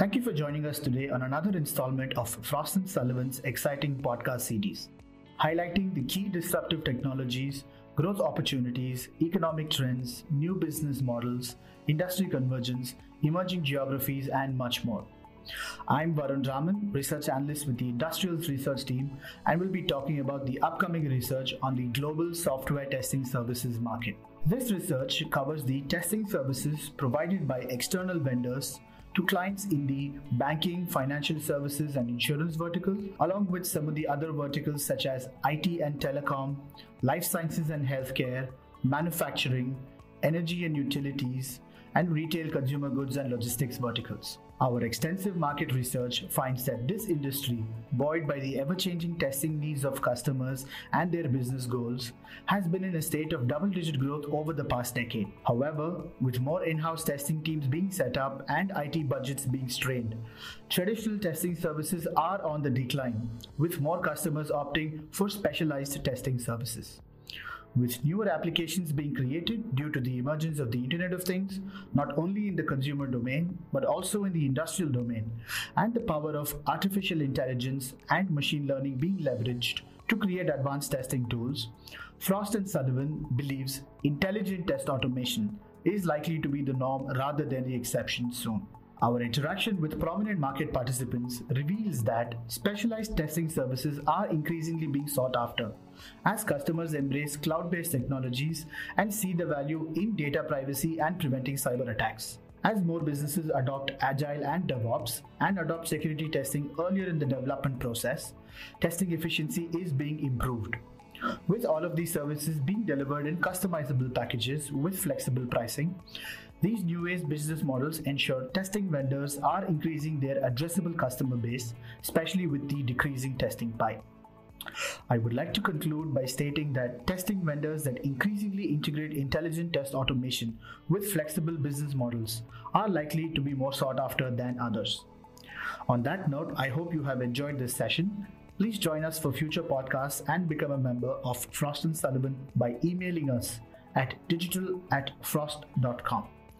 Thank you for joining us today on another installment of Frost and Sullivan's exciting podcast series, highlighting the key disruptive technologies, growth opportunities, economic trends, new business models, industry convergence, emerging geographies, and much more. I'm Varun Raman, research analyst with the Industrials Research Team, and we'll be talking about the upcoming research on the global software testing services market. This research covers the testing services provided by external vendors to clients in the banking, financial services, and insurance vertical, along with some of the other verticals such as IT and telecom, life sciences and healthcare, manufacturing, energy and utilities, and retail consumer goods and logistics verticals. Our extensive market research finds that this industry, buoyed by the ever changing testing needs of customers and their business goals, has been in a state of double digit growth over the past decade. However, with more in house testing teams being set up and IT budgets being strained, traditional testing services are on the decline, with more customers opting for specialized testing services with newer applications being created due to the emergence of the Internet of Things, not only in the consumer domain, but also in the industrial domain, and the power of artificial intelligence and machine learning being leveraged to create advanced testing tools, Frost and Sullivan believes intelligent test automation is likely to be the norm rather than the exception soon. Our interaction with prominent market participants reveals that specialized testing services are increasingly being sought after as customers embrace cloud based technologies and see the value in data privacy and preventing cyber attacks. As more businesses adopt Agile and DevOps and adopt security testing earlier in the development process, testing efficiency is being improved. With all of these services being delivered in customizable packages with flexible pricing, these new age business models ensure testing vendors are increasing their addressable customer base, especially with the decreasing testing pie. I would like to conclude by stating that testing vendors that increasingly integrate intelligent test automation with flexible business models are likely to be more sought after than others. On that note, I hope you have enjoyed this session. Please join us for future podcasts and become a member of Frost and Sullivan by emailing us at digital at frost.com.